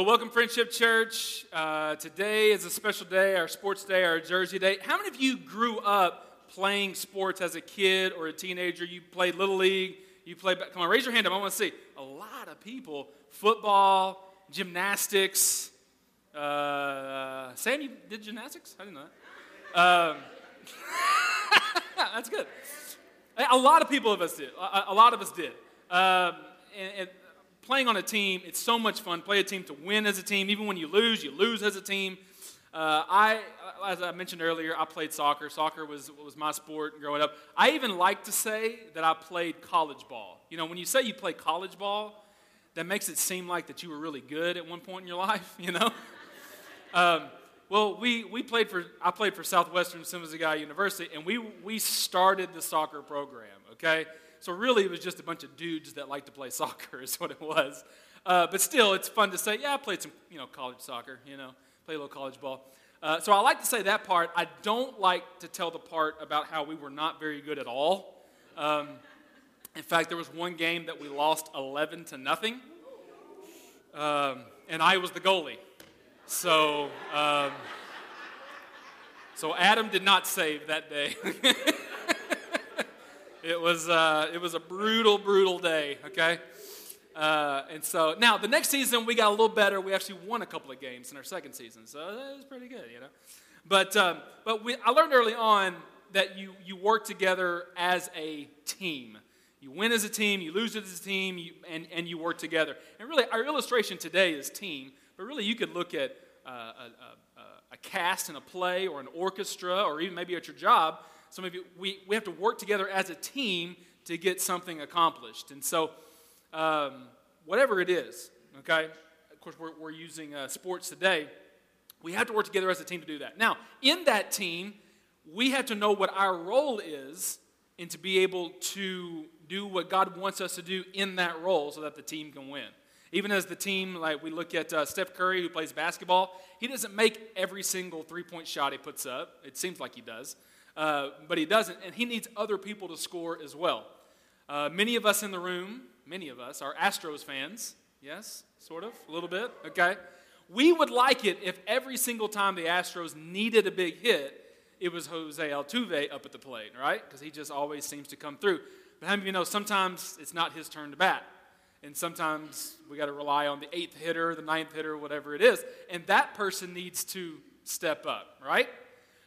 Well, welcome, Friendship Church. Uh, today is a special day, our sports day, our Jersey day. How many of you grew up playing sports as a kid or a teenager? You played Little League, you played, come on, raise your hand up. I want to see. A lot of people. Football, gymnastics. Uh, Sam, you did gymnastics? I didn't know that. Um, that's good. A lot of people of us did. A, a lot of us did. Um, and, and playing on a team, it's so much fun. Play a team to win as a team. Even when you lose, you lose as a team. Uh, I, as I mentioned earlier, I played soccer. Soccer was, was my sport growing up. I even like to say that I played college ball. You know, when you say you play college ball, that makes it seem like that you were really good at one point in your life, you know? um, well, we, we played for, I played for Southwestern Guy University, and we, we started the soccer program, okay? So really, it was just a bunch of dudes that like to play soccer, is what it was. Uh, but still, it's fun to say, yeah, I played some, you know, college soccer, you know, play a little college ball. Uh, so I like to say that part. I don't like to tell the part about how we were not very good at all. Um, in fact, there was one game that we lost 11 to nothing, um, and I was the goalie. So, um, so Adam did not save that day. It was, uh, it was a brutal, brutal day, okay? Uh, and so now the next season we got a little better. We actually won a couple of games in our second season, so that was pretty good, you know. But um, but we, I learned early on that you you work together as a team. You win as a team, you lose as a team, you, and and you work together. And really, our illustration today is team. But really, you could look at uh, a, a, a cast in a play or an orchestra, or even maybe at your job some of you, we, we have to work together as a team to get something accomplished. And so, um, whatever it is, okay, of course, we're, we're using uh, sports today, we have to work together as a team to do that. Now, in that team, we have to know what our role is and to be able to do what God wants us to do in that role so that the team can win. Even as the team, like we look at uh, Steph Curry, who plays basketball, he doesn't make every single three point shot he puts up. It seems like he does. Uh, but he doesn't, and he needs other people to score as well. Uh, many of us in the room, many of us, are Astros fans. Yes, sort of, a little bit, okay? We would like it if every single time the Astros needed a big hit, it was Jose Altuve up at the plate, right? Because he just always seems to come through. But how many of you know sometimes it's not his turn to bat? And sometimes we got to rely on the eighth hitter, the ninth hitter, whatever it is. And that person needs to step up, right?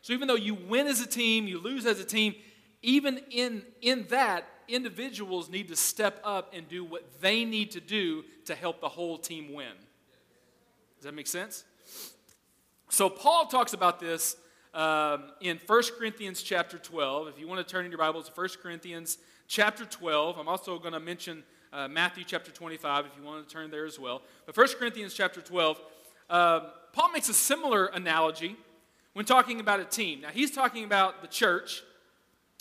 So even though you win as a team, you lose as a team, even in, in that, individuals need to step up and do what they need to do to help the whole team win. Does that make sense? So Paul talks about this um, in 1 Corinthians chapter 12. If you want to turn in your Bibles to 1 Corinthians chapter 12, I'm also going to mention uh, Matthew chapter 25 if you want to turn there as well. But 1 Corinthians chapter 12, uh, Paul makes a similar analogy when talking about a team. Now, he's talking about the church.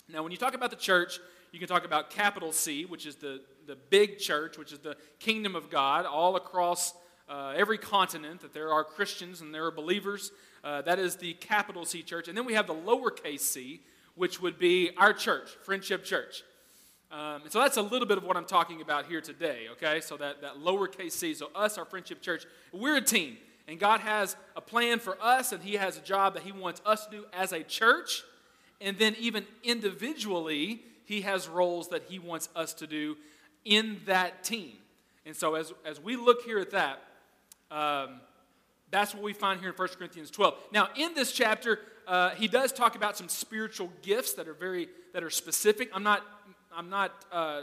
Now, when you talk about the church, you can talk about capital C, which is the, the big church, which is the kingdom of God, all across uh, every continent, that there are Christians and there are believers. Uh, that is the capital C church. And then we have the lowercase c, which would be our church, Friendship Church. Um, so that's a little bit of what I'm talking about here today, okay? So that, that lowercase c, so us, our Friendship Church, we're a team. And God has a plan for us, and He has a job that He wants us to do as a church. And then, even individually, He has roles that He wants us to do in that team. And so, as, as we look here at that, um, that's what we find here in 1 Corinthians 12. Now, in this chapter, uh, he does talk about some spiritual gifts that are very that are specific. I'm not I'm not uh,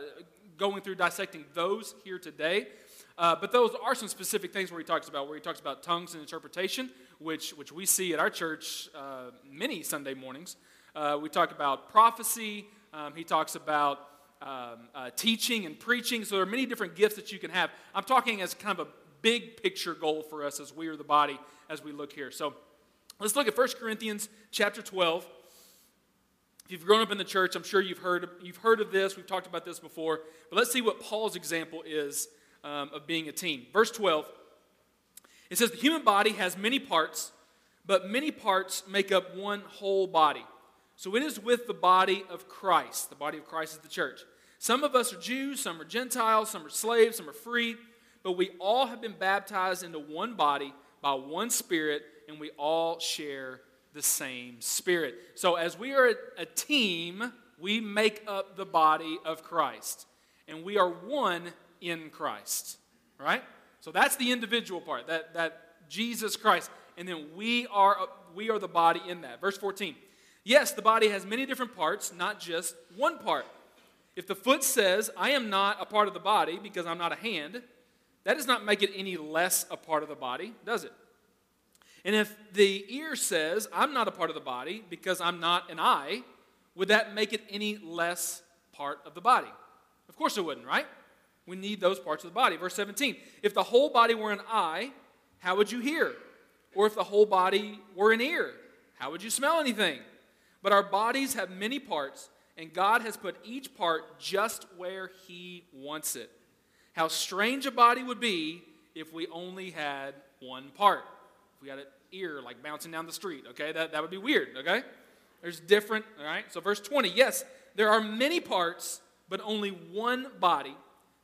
going through dissecting those here today. Uh, but those are some specific things where he talks about, where he talks about tongues and interpretation, which, which we see at our church uh, many Sunday mornings. Uh, we talk about prophecy. Um, he talks about um, uh, teaching and preaching. So there are many different gifts that you can have. I'm talking as kind of a big picture goal for us as we are the body as we look here. So let's look at 1 Corinthians chapter 12. If you've grown up in the church, I'm sure you've heard, you've heard of this. We've talked about this before. But let's see what Paul's example is um, of being a team. Verse 12, it says, The human body has many parts, but many parts make up one whole body. So it is with the body of Christ. The body of Christ is the church. Some of us are Jews, some are Gentiles, some are slaves, some are free. but we all have been baptized into one body by one Spirit, and we all share the same Spirit. So, as we are a team, we make up the body of Christ, and we are one in Christ, right? So, that's the individual part, that, that Jesus Christ, and then we are, we are the body in that. Verse 14. Yes, the body has many different parts, not just one part. If the foot says, I am not a part of the body because I'm not a hand, that does not make it any less a part of the body, does it? And if the ear says, I'm not a part of the body because I'm not an eye, would that make it any less part of the body? Of course it wouldn't, right? We need those parts of the body. Verse 17 If the whole body were an eye, how would you hear? Or if the whole body were an ear, how would you smell anything? But our bodies have many parts, and God has put each part just where He wants it. How strange a body would be if we only had one part. If we had an ear like bouncing down the street, okay? That, that would be weird, okay? There's different, all right? So, verse 20 yes, there are many parts, but only one body.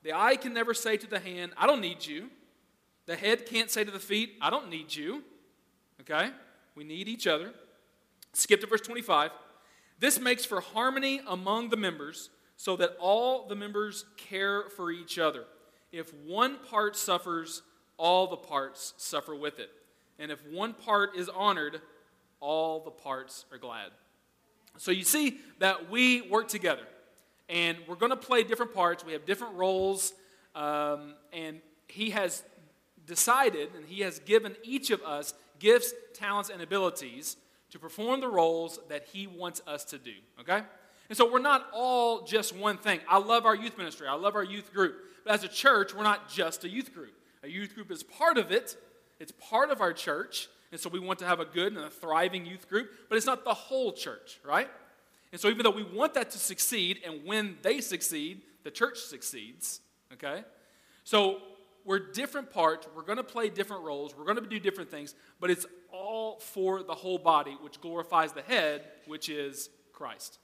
The eye can never say to the hand, I don't need you. The head can't say to the feet, I don't need you. Okay? We need each other. Skip to verse 25. This makes for harmony among the members so that all the members care for each other. If one part suffers, all the parts suffer with it. And if one part is honored, all the parts are glad. So you see that we work together. And we're going to play different parts. We have different roles. Um, and he has decided and he has given each of us gifts, talents, and abilities to perform the roles that He wants us to do, okay? And so we're not all just one thing. I love our youth ministry, I love our youth group. But as a church, we're not just a youth group. A youth group is part of it, it's part of our church. And so we want to have a good and a thriving youth group, but it's not the whole church, right? And so even though we want that to succeed, and when they succeed, the church succeeds, okay? So we're different parts. We're going to play different roles. We're going to do different things, but it's all for the whole body, which glorifies the head, which is Christ.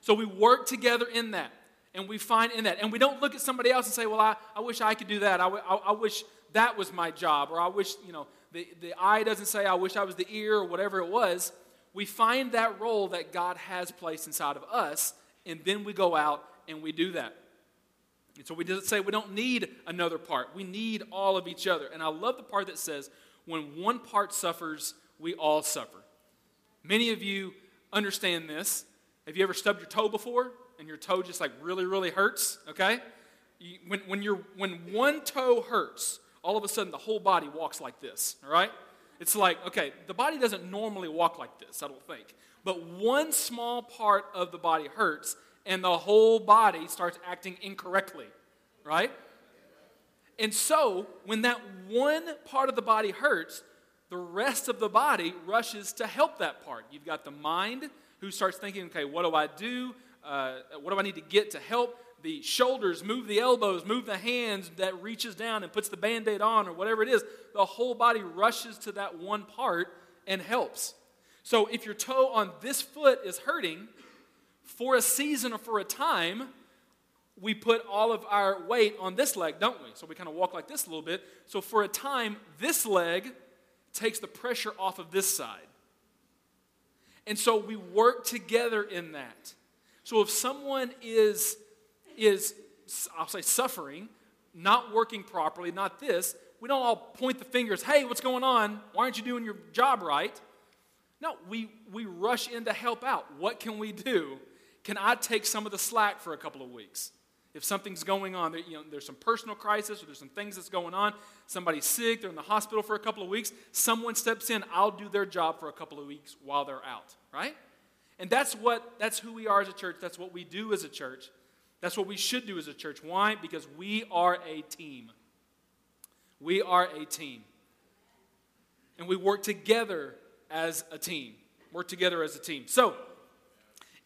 So we work together in that, and we find in that. And we don't look at somebody else and say, well, I, I wish I could do that. I, I, I wish that was my job. Or I wish, you know, the, the eye doesn't say, I wish I was the ear or whatever it was. We find that role that God has placed inside of us, and then we go out and we do that. And so we just say we don't need another part. We need all of each other. And I love the part that says, when one part suffers, we all suffer. Many of you understand this. Have you ever stubbed your toe before and your toe just like really, really hurts? Okay? You, when, when, you're, when one toe hurts, all of a sudden the whole body walks like this, all right? It's like, okay, the body doesn't normally walk like this, I don't think. But one small part of the body hurts, and the whole body starts acting incorrectly, right? And so, when that one part of the body hurts, the rest of the body rushes to help that part. You've got the mind who starts thinking, okay, what do I do? Uh, what do I need to get to help? The shoulders move the elbows, move the hands that reaches down and puts the band aid on, or whatever it is. The whole body rushes to that one part and helps. So, if your toe on this foot is hurting, for a season or for a time, we put all of our weight on this leg, don't we? So we kind of walk like this a little bit. So for a time, this leg takes the pressure off of this side. And so we work together in that. So if someone is, is I'll say, suffering, not working properly, not this, we don't all point the fingers, hey, what's going on? Why aren't you doing your job right? No, we, we rush in to help out. What can we do? Can I take some of the slack for a couple of weeks? If something's going on, you know, there's some personal crisis or there's some things that's going on, somebody's sick, they're in the hospital for a couple of weeks, someone steps in, I'll do their job for a couple of weeks while they're out, right? And that's what that's who we are as a church. That's what we do as a church. That's what we should do as a church. Why? Because we are a team. We are a team. And we work together as a team. Work together as a team. So,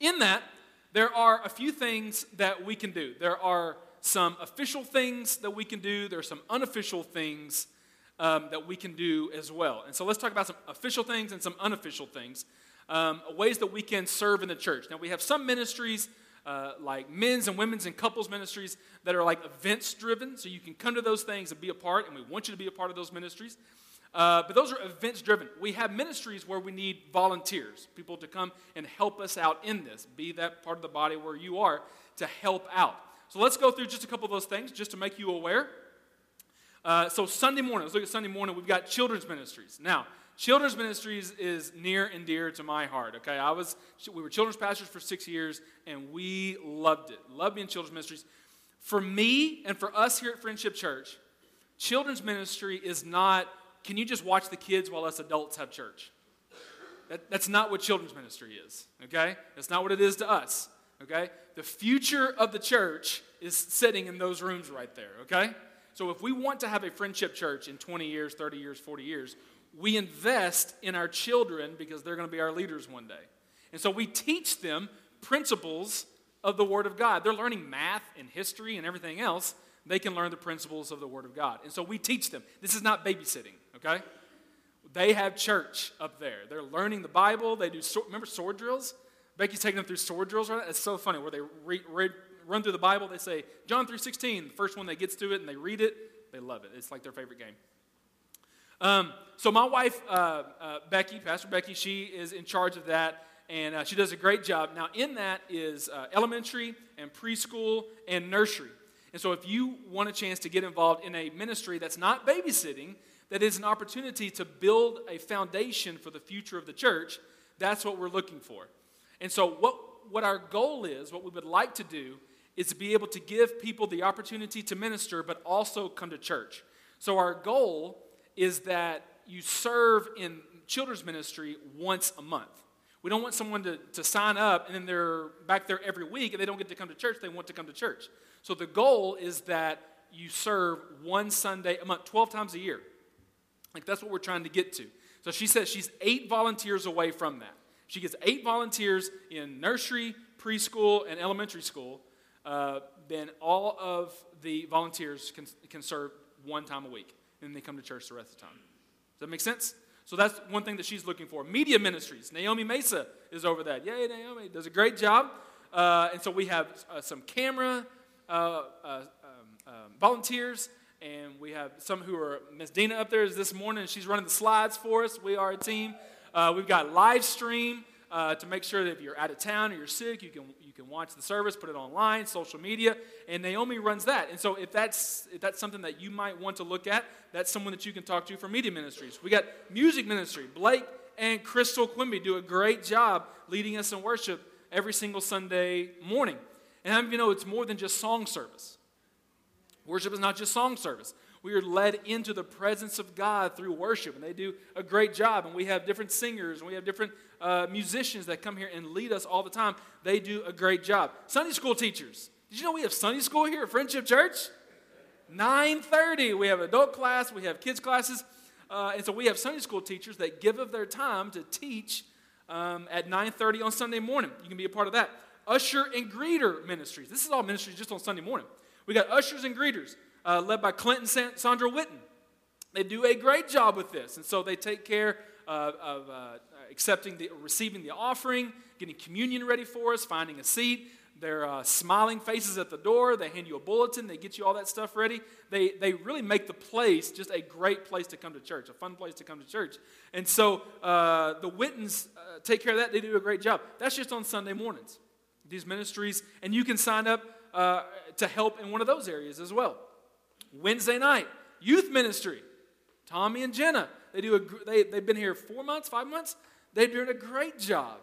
in that, there are a few things that we can do. There are some official things that we can do, there are some unofficial things um, that we can do as well. And so let's talk about some official things and some unofficial things, um, ways that we can serve in the church. Now, we have some ministries uh, like men's and women's and couples ministries that are like events driven. So you can come to those things and be a part, and we want you to be a part of those ministries. Uh, but those are events driven. We have ministries where we need volunteers, people to come and help us out in this. Be that part of the body where you are to help out. So let's go through just a couple of those things just to make you aware. Uh, so Sunday morning, let's look at Sunday morning. We've got children's ministries. Now, children's ministries is near and dear to my heart. Okay, I was we were children's pastors for six years, and we loved it. Loved being children's ministries. For me and for us here at Friendship Church, children's ministry is not. Can you just watch the kids while us adults have church? That, that's not what children's ministry is. Okay, that's not what it is to us. Okay, the future of the church is sitting in those rooms right there. Okay. So if we want to have a friendship church in 20 years, 30 years, 40 years, we invest in our children because they're going to be our leaders one day. And so we teach them principles of the Word of God. They're learning math and history and everything else. They can learn the principles of the Word of God. And so we teach them. This is not babysitting, okay? They have church up there. They're learning the Bible. They do, remember sword drills? Becky's taking them through sword drills right It's so funny where they run through the Bible, they say, John 3.16, the first one that gets to it, and they read it, they love it. It's like their favorite game. Um, so my wife, uh, uh, Becky, Pastor Becky, she is in charge of that, and uh, she does a great job. Now, in that is uh, elementary and preschool and nursery. And so if you want a chance to get involved in a ministry that's not babysitting, that is an opportunity to build a foundation for the future of the church, that's what we're looking for. And so what, what our goal is, what we would like to do, is to be able to give people the opportunity to minister, but also come to church. So, our goal is that you serve in children's ministry once a month. We don't want someone to, to sign up and then they're back there every week and they don't get to come to church, they want to come to church. So, the goal is that you serve one Sunday a month, 12 times a year. Like, that's what we're trying to get to. So, she says she's eight volunteers away from that. She gets eight volunteers in nursery, preschool, and elementary school uh, then all of the volunteers can, can serve one time a week. And they come to church the rest of the time. Does that make sense? So that's one thing that she's looking for. Media ministries. Naomi Mesa is over that. Yay, Naomi does a great job. Uh, and so we have uh, some camera uh, uh um, um, volunteers, and we have some who are Miss Dina up there is this morning. She's running the slides for us. We are a team. Uh, we've got live stream uh, to make sure that if you're out of town or you're sick, you can, you can watch the service, put it online, social media, and Naomi runs that. And so if that's, if that's something that you might want to look at, that's someone that you can talk to for media ministries. We got music ministry. Blake and Crystal Quimby do a great job leading us in worship every single Sunday morning. And how you know it's more than just song service? Worship is not just song service we are led into the presence of God through worship, and they do a great job. And we have different singers, and we have different uh, musicians that come here and lead us all the time. They do a great job. Sunday school teachers. Did you know we have Sunday school here at Friendship Church? 9:30. We have adult class, we have kids classes, uh, and so we have Sunday school teachers that give of their time to teach um, at 9:30 on Sunday morning. You can be a part of that. Usher and greeter ministries. This is all ministries just on Sunday morning. We got ushers and greeters uh, led by Clint and Sandra Witten. They do a great job with this, and so they take care uh, of uh, accepting the, receiving the offering, getting communion ready for us, finding a seat. They're uh, smiling faces at the door. They hand you a bulletin. They get you all that stuff ready. They, they really make the place just a great place to come to church, a fun place to come to church. And so uh, the Wittens uh, take care of that. They do a great job. That's just on Sunday mornings, these ministries. And you can sign up uh, to help in one of those areas as well. Wednesday night, youth ministry. Tommy and Jenna, they do a, they, they've been here four months, five months. They're doing a great job.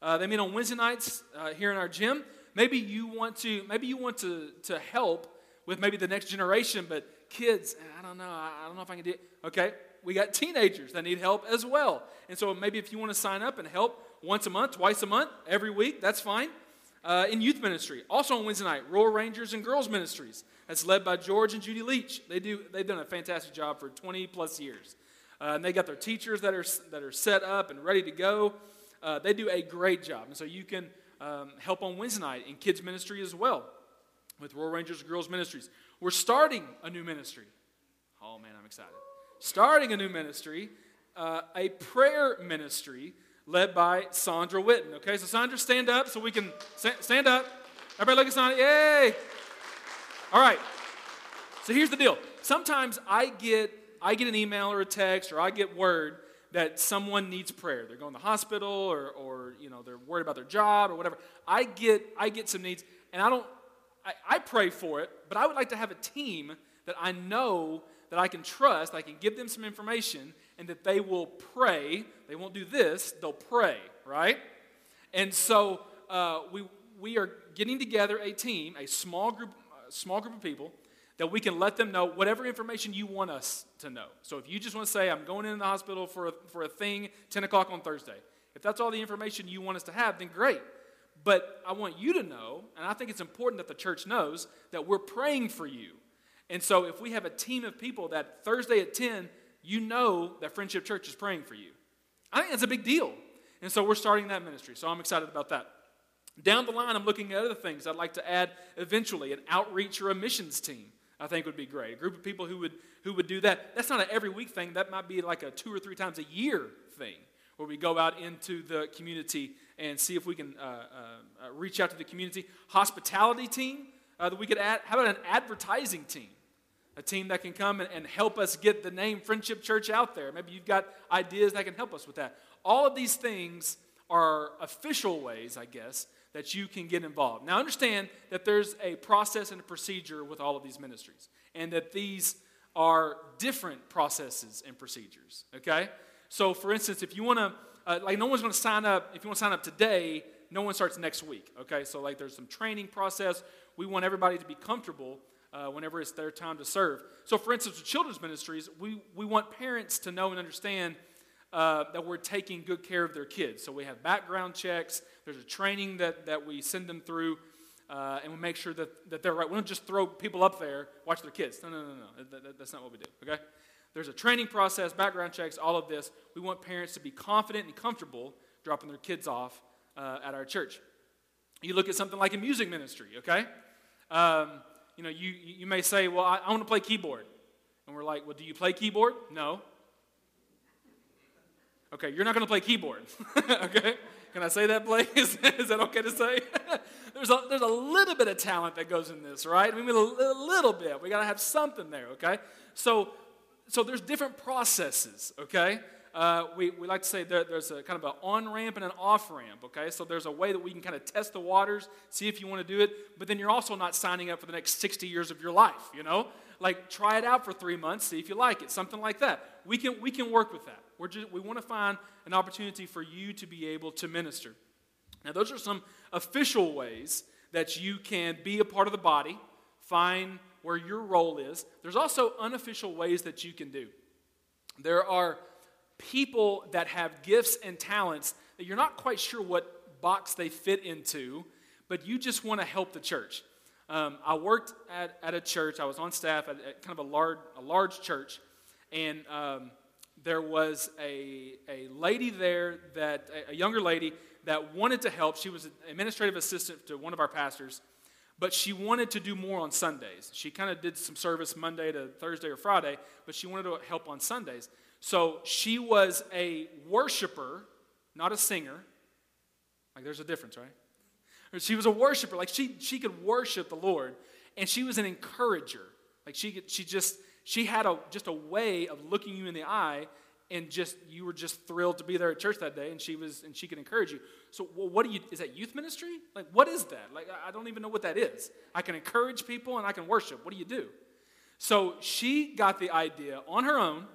Uh, they meet on Wednesday nights uh, here in our gym. Maybe you want to, maybe you want to, to help with maybe the next generation, but kids, I don't know, I don't know if I can do it. Okay, we got teenagers that need help as well. And so maybe if you want to sign up and help once a month, twice a month, every week, that's fine. Uh, in youth ministry, also on Wednesday night, Royal Rangers and Girls Ministries. That's led by George and Judy Leach. They do, they've done a fantastic job for 20 plus years. Uh, and they got their teachers that are, that are set up and ready to go. Uh, they do a great job. And so you can um, help on Wednesday night in kids' ministry as well with Royal Rangers and Girls Ministries. We're starting a new ministry. Oh, man, I'm excited. Starting a new ministry, uh, a prayer ministry led by Sandra Witten. Okay, so Sandra, stand up so we can stand up. Everybody look at Sandra. Yay! All right. So here's the deal. Sometimes I get I get an email or a text or I get word that someone needs prayer. They're going to the hospital or, or you know they're worried about their job or whatever. I get I get some needs and I don't I, I pray for it, but I would like to have a team that I know that I can trust, I can give them some information, and that they will pray. They won't do this, they'll pray, right? And so uh, we, we are getting together a team, a small group, a small group of people, that we can let them know whatever information you want us to know. So if you just want to say, I'm going in the hospital for a, for a thing 10 o'clock on Thursday, if that's all the information you want us to have, then great. But I want you to know, and I think it's important that the church knows, that we're praying for you. And so if we have a team of people that Thursday at 10, you know that Friendship Church is praying for you. I think that's a big deal. And so we're starting that ministry. So I'm excited about that. Down the line, I'm looking at other things I'd like to add eventually an outreach or a missions team. I think would be great. A group of people who would who would do that. That's not an every week thing. That might be like a two or three times a year thing, where we go out into the community and see if we can uh, uh, uh reach out to the community. Hospitality team uh, that we could add. How about an advertising team? A team that can come and, and help us get the name Friendship Church out there. Maybe you've got ideas that can help us with that. All of these things are official ways, I guess, that you can get involved. Now, understand that there's a process and a procedure with all of these ministries, and that these are different processes and procedures, okay? So, for instance, if you want to, uh, like, no one's going to sign up, if you want to sign up today, no one starts next week, okay? So, like, there's some training process. We want everybody to be comfortable uh, whenever it's their time to serve. So, for instance, with children's ministries, we, we want parents to know and understand uh, that we're taking good care of their kids. So, we have background checks, there's a training that, that we send them through, uh, and we make sure that, that they're right. We don't just throw people up there, watch their kids. No, no, no, no. That, that, that's not what we do, okay? There's a training process, background checks, all of this. We want parents to be confident and comfortable dropping their kids off uh, at our church. You look at something like a music ministry, okay? Um, you know, you, you may say, well, I, I want to play keyboard. And we're like, well, do you play keyboard? No. Okay, you're not going to play keyboard. okay? Can I say that, Blake? Is, is that okay to say? there's, a, there's a little bit of talent that goes in this, right? I mean, a, a little bit. We got to have something there, okay? So, so there's different processes, okay? Uh, we, we like to say there, there's a kind of an on ramp and an off ramp, okay? So there's a way that we can kind of test the waters, see if you want to do it, but then you're also not signing up for the next 60 years of your life, you know? Like try it out for three months, see if you like it, something like that. We can, we can work with that. We're just, we want to find an opportunity for you to be able to minister. Now, those are some official ways that you can be a part of the body, find where your role is. There's also unofficial ways that you can do. There are people that have gifts and talents that you're not quite sure what box they fit into, but you just want to help the church. Um, I worked at, at a church, I was on staff at, at kind of a large, a large church, and um, there was a, a lady there, that a younger lady, that wanted to help. She was an administrative assistant to one of our pastors, but she wanted to do more on Sundays. She kind of did some service Monday to Thursday or Friday, but she wanted to help on Sundays. So she was a worshiper, not a singer. Like there's a difference, right? She was a worshiper. Like she, she could worship the Lord. And she was an encourager. Like she, she just, she had a, just a way of looking you in the eye and just, you were just thrilled to be there at church that day and she was, and she could encourage you. So what do you, is that youth ministry? Like what is that? Like I don't even know what that is. I can encourage people and I can worship. What do you do? So she got the idea on her own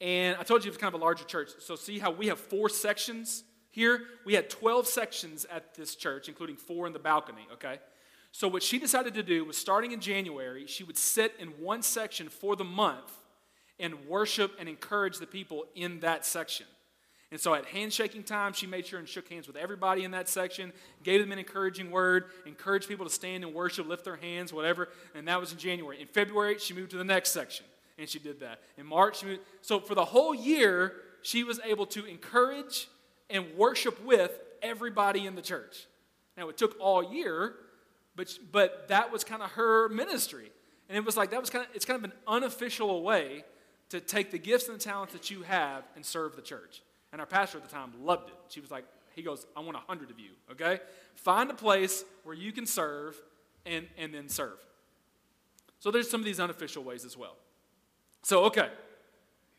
and I told you it was kind of a larger church. So, see how we have four sections here? We had 12 sections at this church, including four in the balcony, okay? So, what she decided to do was starting in January, she would sit in one section for the month and worship and encourage the people in that section. And so at handshaking time, she made sure and shook hands with everybody in that section, gave them an encouraging word, encouraged people to stand and worship, lift their hands, whatever. And that was in January. In February, she moved to the next section and she did that. In March, moved, so for the whole year, she was able to encourage and worship with everybody in the church. Now, it took all year, but, but that was kind of her ministry. And it was like, that was kind of, it's kind of an unofficial way to take the gifts and the talents that you have and serve the church. And our pastor at the time loved it. She was like, He goes, I want a 100 of you, okay? Find a place where you can serve and, and then serve. So there's some of these unofficial ways as well. So, okay.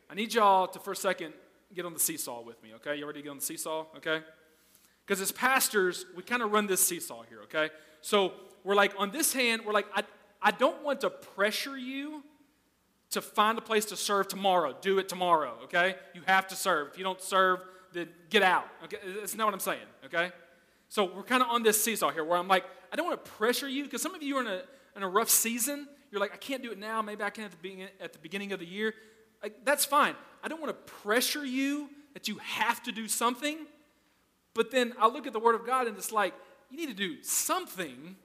I need y'all to, for a second, get on the seesaw with me, okay? You ready to get on the seesaw, okay? Because as pastors, we kind of run this seesaw here, okay? So we're like, on this hand, we're like, I, I don't want to pressure you to find a place to serve tomorrow. Do it tomorrow, okay? You have to serve. If you don't serve, then get out, okay? That's not what I'm saying, okay? So we're kind of on this seesaw here where I'm like, I don't want to pressure you because some of you are in a, in a rough season. You're like, I can't do it now. Maybe I can at the beginning, at the beginning of the year. Like, that's fine. I don't want to pressure you that you have to do something. But then I look at the Word of God and it's like, you need to do something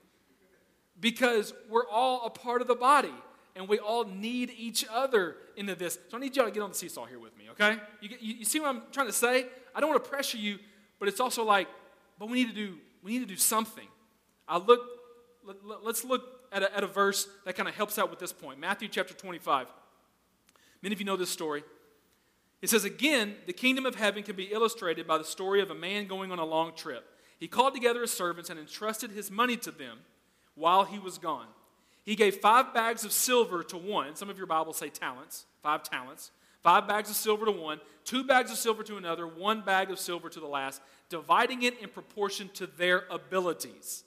because we're all a part of the body and we all need each other into this. So I need y'all to get on the seesaw here with me, okay? You, you, you see what I'm trying to say? I don't want to pressure you, but it's also like, but we need to do, we need to do something. I look, let, us look at a, at a verse that kind of helps out with this point. Matthew chapter 25. Many of you know this story. It says, Again, the kingdom of heaven can be illustrated by the story of a man going on a long trip. He called together his servants and entrusted his money to them while he was gone. He gave five bags of silver to one. Some of your Bibles say talents, five talents. Five bags of silver to one, two bags of silver to another, one bag of silver to the last, dividing it in proportion to their abilities.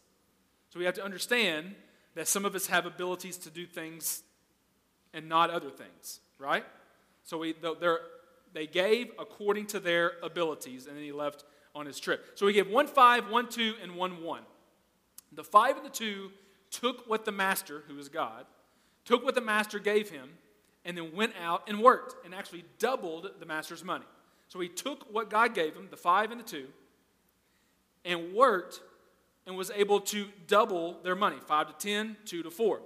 So we have to understand that some of us have abilities to do things and not other things, right? So we, they gave according to their abilities, and then he left on his trip. So he gave one five, one two, and one one. The five and the two took what the master, who is God, took what the master gave him, and then went out and worked and actually doubled the master's money. So he took what God gave him, the five and the two, and worked and was able to double their money five to ten, two to four.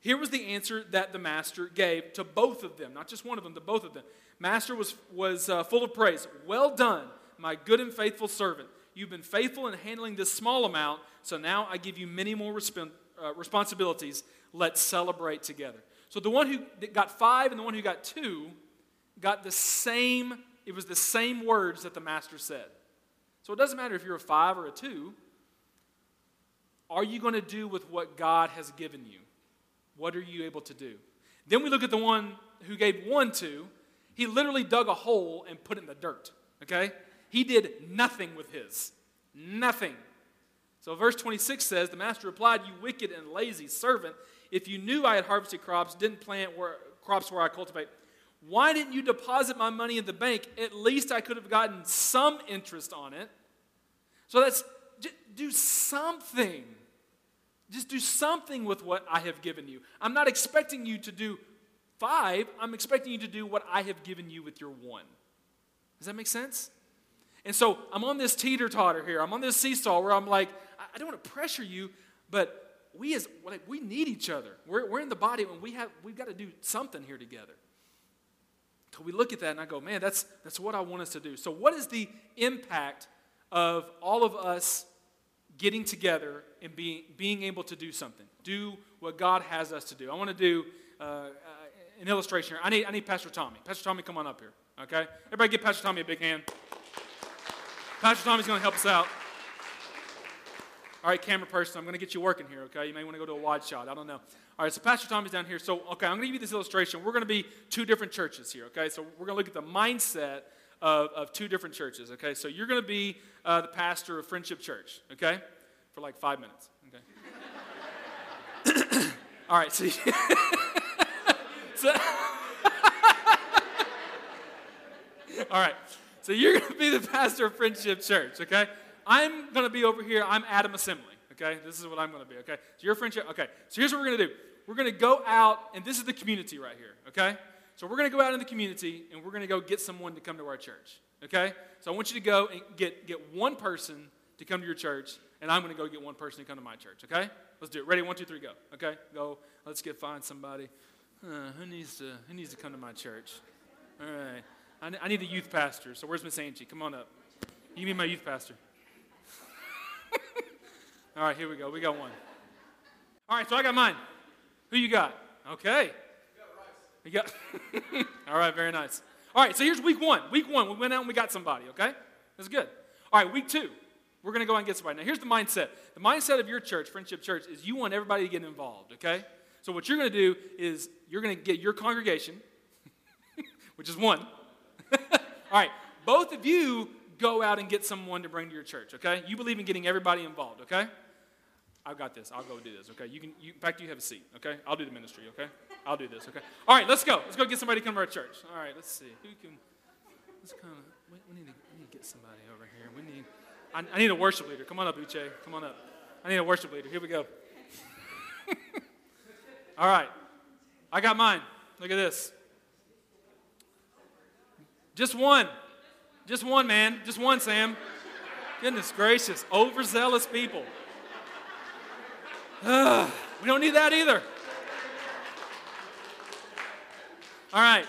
Here was the answer that the master gave to both of them, not just one of them, to both of them. Master was, was uh, full of praise. Well done, my good and faithful servant. You've been faithful in handling this small amount, so now I give you many more resp- uh, responsibilities. Let's celebrate together. So the one who got five and the one who got two got the same, it was the same words that the master said. So it doesn't matter if you're a five or a two. Are you going to do with what God has given you? What are you able to do? Then we look at the one who gave one to. He literally dug a hole and put it in the dirt. Okay? He did nothing with his. Nothing. So verse 26 says, The master replied, You wicked and lazy servant, if you knew I had harvested crops, didn't plant where, crops where I cultivate, why didn't you deposit my money in the bank? At least I could have gotten some interest on it. So that's do something. Just do something with what I have given you. I'm not expecting you to do five, I'm expecting you to do what I have given you with your one. Does that make sense? And so I'm on this teeter totter here. I'm on this seesaw where I'm like, I don't want to pressure you, but we as like we need each other. We're, we're in the body and we have we've got to do something here together. So we look at that and I go, man, that's that's what I want us to do. So what is the impact of all of us getting together and being being able to do something? Do what God has us to do. I want to do uh, uh, an illustration here. I need I need Pastor Tommy. Pastor Tommy, come on up here. Okay, everybody, give Pastor Tommy a big hand. Pastor Tommy's going to help us out. All right, camera person, I'm going to get you working here, okay? You may want to go to a wide shot. I don't know. All right, so Pastor Tommy's down here. So, okay, I'm going to give you this illustration. We're going to be two different churches here, okay? So, we're going to look at the mindset of, of two different churches, okay? So, you're going to be uh, the pastor of Friendship Church, okay? For like five minutes, okay? All right, so, so all right, so you're going to be the pastor of Friendship Church, okay? I'm going to be over here. I'm Adam Assembly. Okay, this is what I'm going to be. Okay, so your friendship. Okay, so here's what we're going to do. We're going to go out, and this is the community right here. Okay, so we're going to go out in the community, and we're going to go get someone to come to our church. Okay, so I want you to go and get get one person to come to your church, and I'm going to go get one person to come to my church. Okay, let's do it. Ready? One, two, three, go. Okay, go. Let's get find somebody. Uh, who needs to Who needs to come to my church? All right. I, I need a youth pastor. So where's Miss Angie? Come on up. You be my youth pastor. All right, here we go. We got one. All right, so I got mine. Who you got? Okay. Got. All right, very nice. All right, so here's week one. Week one, we went out and we got somebody. Okay, that's good. All right, week two, we're going to go and get somebody. Now, here's the mindset. The mindset of your church, Friendship Church, is you want everybody to get involved, okay? So, what you're going to do is you're going to get your congregation, which is one. All right, both of you go out and get someone to bring to your church, okay? You believe in getting everybody involved, okay? I've got this. I'll go do this, okay? You can, you, in fact, you have a seat, okay? I'll do the ministry, okay? I'll do this, okay? All right, let's go. Let's go get somebody to come to our church. All right, let's see. Who can, let's kind of, we, we, need to, we need to get somebody over here. We need, I, I need a worship leader. Come on up, Uche. Come on up. I need a worship leader. Here we go. All right. I got mine. Look at this. Just one. Just one, man. Just one, Sam. Goodness gracious. Overzealous people. Uh, we don't need that either. All right.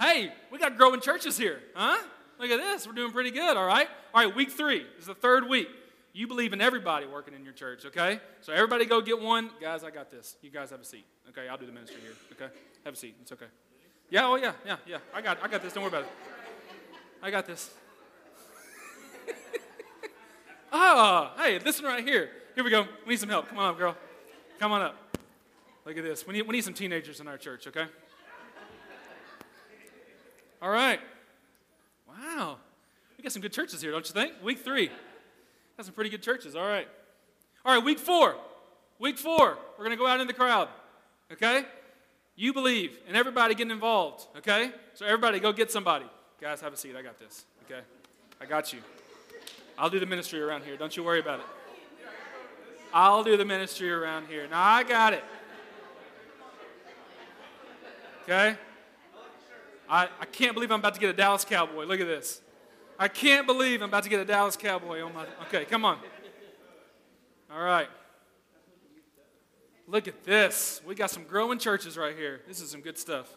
Hey, we got growing churches here, huh? Look at this. We're doing pretty good, all right? All right, week three is the third week. You believe in everybody working in your church, okay? So everybody go get one. Guys, I got this. You guys have a seat. Okay, I'll do the ministry here. Okay? Have a seat. It's okay. Yeah, oh yeah, yeah, yeah. I got I got this. Don't worry about it. I got this. Oh, hey, this one right here. Here we go. We need some help. Come on girl. Come on up. Look at this. We need, we need some teenagers in our church, okay? All right. Wow. We got some good churches here, don't you think? Week three. Got some pretty good churches. All right. All right, week four. Week four. We're going to go out in the crowd, okay? You believe, and everybody getting involved, okay? So everybody go get somebody. Guys, have a seat. I got this, okay? I got you. I'll do the ministry around here. Don't you worry about it. I'll do the ministry around here. Now I got it. Okay? I, I can't believe I'm about to get a Dallas Cowboy. Look at this. I can't believe I'm about to get a Dallas Cowboy on my. Okay, come on. All right. Look at this. We got some growing churches right here. This is some good stuff.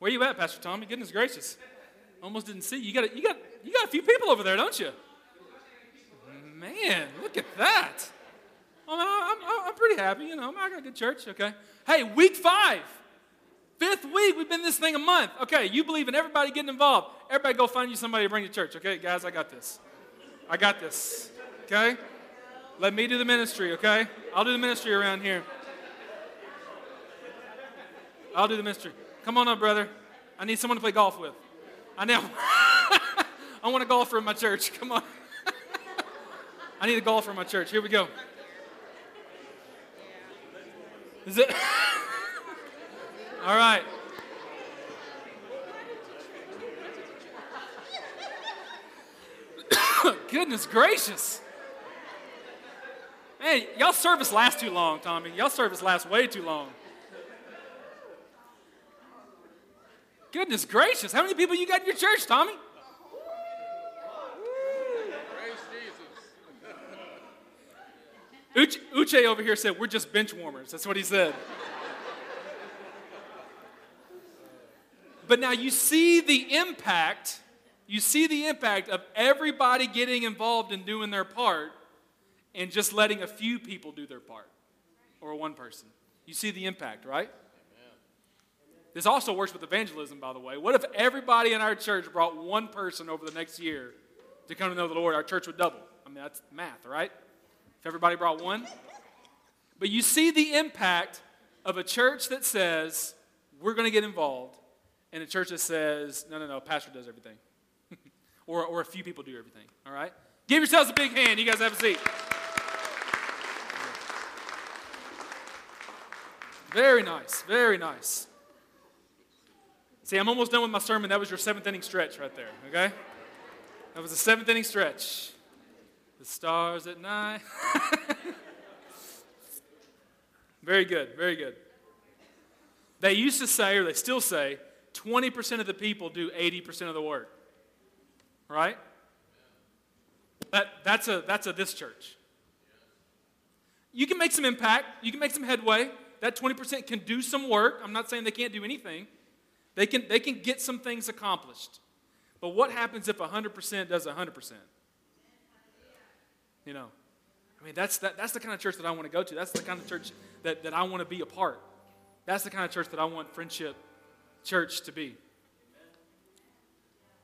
Where you at, Pastor Tommy? Goodness gracious. Almost didn't see you. You got a, you got you got a few people over there, don't you? Man, look at that. I'm, I'm, I'm pretty happy. You know, I got a good church. Okay. Hey, week five, fifth week, we've been this thing a month. Okay, you believe in everybody getting involved. Everybody go find you somebody to bring to church. Okay, guys, I got this. I got this. Okay? Let me do the ministry, okay? I'll do the ministry around here. I'll do the ministry. Come on up, brother. I need someone to play golf with. I know. I want a golfer in my church. Come on. I need a golfer for my church. Here we go. Is it? All right. Goodness gracious. Man, y'all service lasts too long, Tommy. Y'all service lasts way too long. Goodness gracious. How many people you got in your church, Tommy? Uche, Uche over here said, We're just bench warmers. That's what he said. But now you see the impact, you see the impact of everybody getting involved in doing their part and just letting a few people do their part or one person. You see the impact, right? This also works with evangelism, by the way. What if everybody in our church brought one person over the next year to come to know the Lord? Our church would double. I mean, that's math, right? Everybody brought one. But you see the impact of a church that says, we're going to get involved and a church that says, no, no, no, pastor does everything. or, or a few people do everything, all right? Give yourselves a big hand. You guys have a seat. Very nice, very nice. See, I'm almost done with my sermon. That was your seventh inning stretch right there, okay? That was a seventh inning stretch. Stars at night. very good, very good. They used to say, or they still say, 20% of the people do 80% of the work. Right? That, that's, a, that's a this church. You can make some impact, you can make some headway. That 20% can do some work. I'm not saying they can't do anything. They can, they can get some things accomplished. But what happens if 100% does 100%? You know, I mean, that's, that, that's the kind of church that I want to go to. That's the kind of church that, that I want to be a part. That's the kind of church that I want friendship church to be.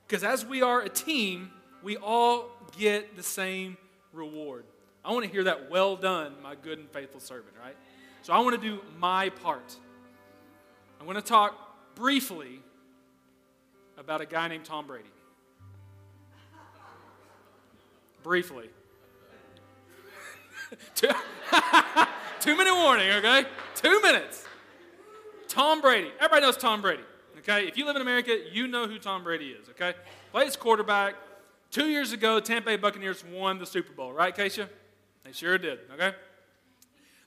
Because as we are a team, we all get the same reward. I want to hear that, well done, my good and faithful servant, right? So I want to do my part. I'm going to talk briefly about a guy named Tom Brady. Briefly. two, two minute warning, okay? Two minutes. Tom Brady. Everybody knows Tom Brady, okay? If you live in America, you know who Tom Brady is, okay? Plays quarterback. Two years ago, Tampa Bay Buccaneers won the Super Bowl, right, Keisha? They sure did, okay?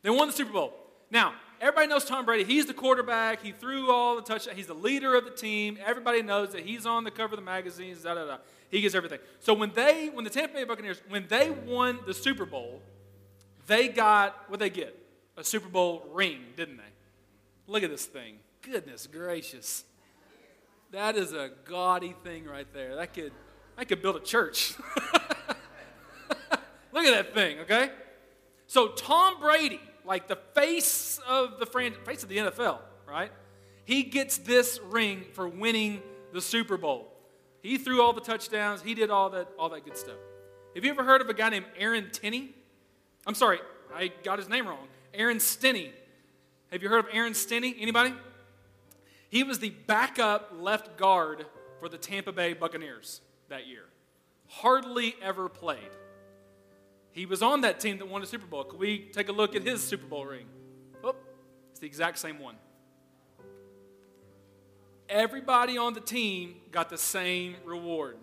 They won the Super Bowl. Now, everybody knows Tom Brady. He's the quarterback. He threw all the touchdowns. He's the leader of the team. Everybody knows that he's on the cover of the magazines. Da da da. He gets everything. So when they, when the Tampa Bay Buccaneers, when they won the Super Bowl, they got what they get a Super Bowl ring, didn't they? Look at this thing. Goodness gracious, that is a gaudy thing right there. That could, that could build a church. Look at that thing. Okay. So Tom Brady like the face of the face of the NFL, right? He gets this ring for winning the Super Bowl. He threw all the touchdowns. He did all that, all that good stuff. Have you ever heard of a guy named Aaron Tinney? I'm sorry, I got his name wrong. Aaron Stinnie. Have you heard of Aaron Stinnie? Anybody? He was the backup left guard for the Tampa Bay Buccaneers that year. Hardly ever played. He was on that team that won the Super Bowl. Could we take a look at his Super Bowl ring? Oh, it's the exact same one. Everybody on the team got the same reward.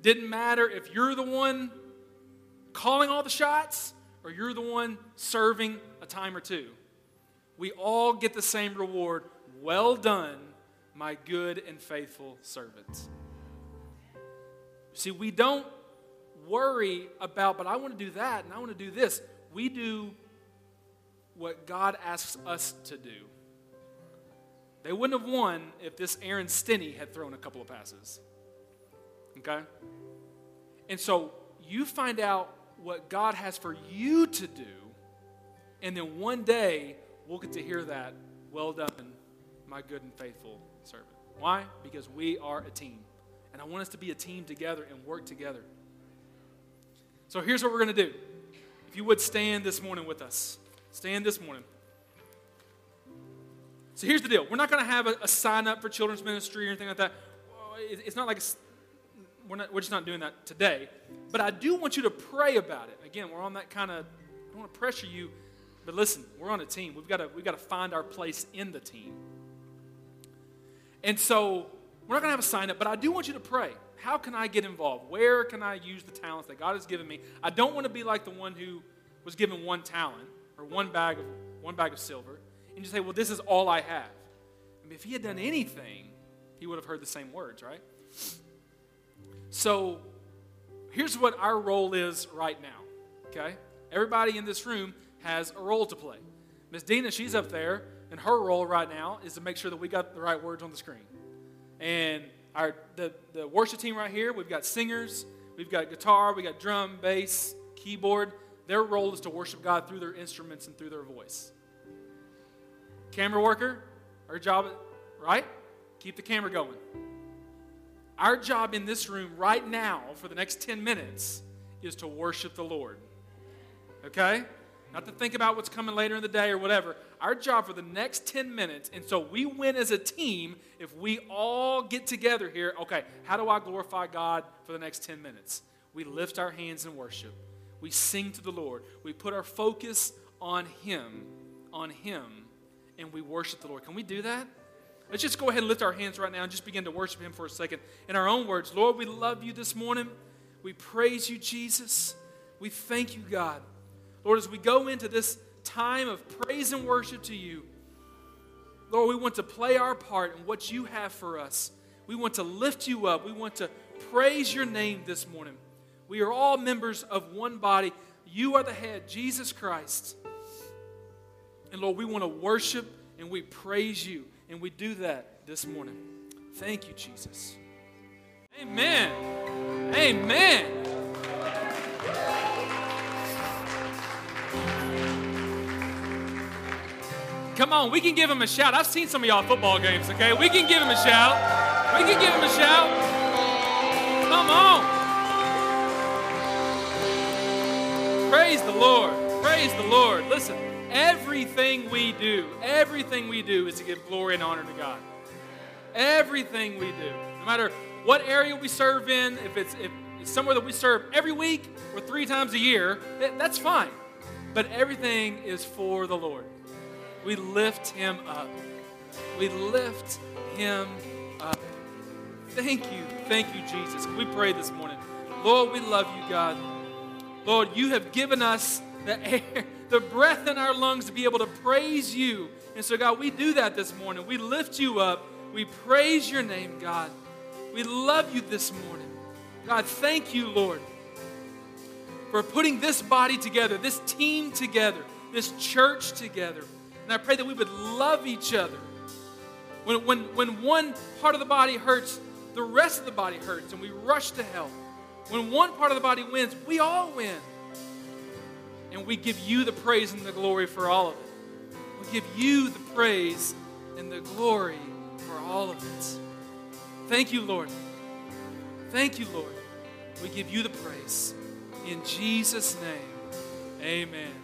Didn't matter if you're the one calling all the shots or you're the one serving a time or two. We all get the same reward. Well done, my good and faithful servant. See, we don't worry about, but I want to do that and I want to do this. We do what God asks us to do. They wouldn't have won if this Aaron Stinnie had thrown a couple of passes. Okay? And so you find out what God has for you to do, and then one day we'll get to hear that, well done, my good and faithful servant. Why? Because we are a team. And I want us to be a team together and work together. So here's what we're going to do. If you would stand this morning with us, stand this morning. So here's the deal we're not going to have a, a, sign up for children's ministry or anything like that. It's not like we're, not, we're just not doing that today. But I do want you to pray about it. Again, we're on that kind of, I don't want to pressure you, but listen, we're on a team. We've got to, we've got to find our place in the team. And so we're not going to have a sign up, but I do want you to pray how can I get involved? Where can I use the talents that God has given me? I don't want to be like the one who was given one talent or one bag of one bag of silver and just say, "Well, this is all I have." I mean, if he had done anything, he would have heard the same words, right? So, here's what our role is right now. Okay? Everybody in this room has a role to play. Miss Dina, she's up there, and her role right now is to make sure that we got the right words on the screen. And our, the, the worship team right here, we've got singers, we've got guitar, we got drum, bass, keyboard. Their role is to worship God through their instruments and through their voice. Camera worker, our job, right? Keep the camera going. Our job in this room right now for the next 10 minutes is to worship the Lord. Okay? Not to think about what's coming later in the day or whatever. Our job for the next 10 minutes, and so we win as a team if we all get together here. Okay, how do I glorify God for the next 10 minutes? We lift our hands in worship. We sing to the Lord. We put our focus on Him, on Him, and we worship the Lord. Can we do that? Let's just go ahead and lift our hands right now and just begin to worship Him for a second. In our own words, Lord, we love you this morning. We praise you, Jesus. We thank you, God. Lord, as we go into this time of praise and worship to you, Lord, we want to play our part in what you have for us. We want to lift you up. We want to praise your name this morning. We are all members of one body. You are the head, Jesus Christ. And Lord, we want to worship and we praise you. And we do that this morning. Thank you, Jesus. Amen. Amen. Come on, we can give him a shout. I've seen some of y'all football games, okay? We can give him a shout. We can give him a shout. Come on. Praise the Lord. Praise the Lord. Listen, everything we do, everything we do is to give glory and honor to God. Everything we do, no matter what area we serve in, if it's, if it's somewhere that we serve every week or three times a year, that's fine. But everything is for the Lord. We lift Him up. We lift Him up. Thank you. Thank you, Jesus. we pray this morning? Lord, we love you, God. Lord, you have given us the air, the breath in our lungs to be able to praise you. And so, God, we do that this morning. We lift you up. We praise your name, God. We love you this morning. God, thank you, Lord, for putting this body together, this team together, this church together. And I pray that we would love each other. When, when, when one part of the body hurts, the rest of the body hurts, and we rush to help. When one part of the body wins, we all win. And we give you the praise and the glory for all of it. We give you the praise and the glory for all of it. Thank you, Lord. Thank you, Lord. We give you the praise. In Jesus' name, amen.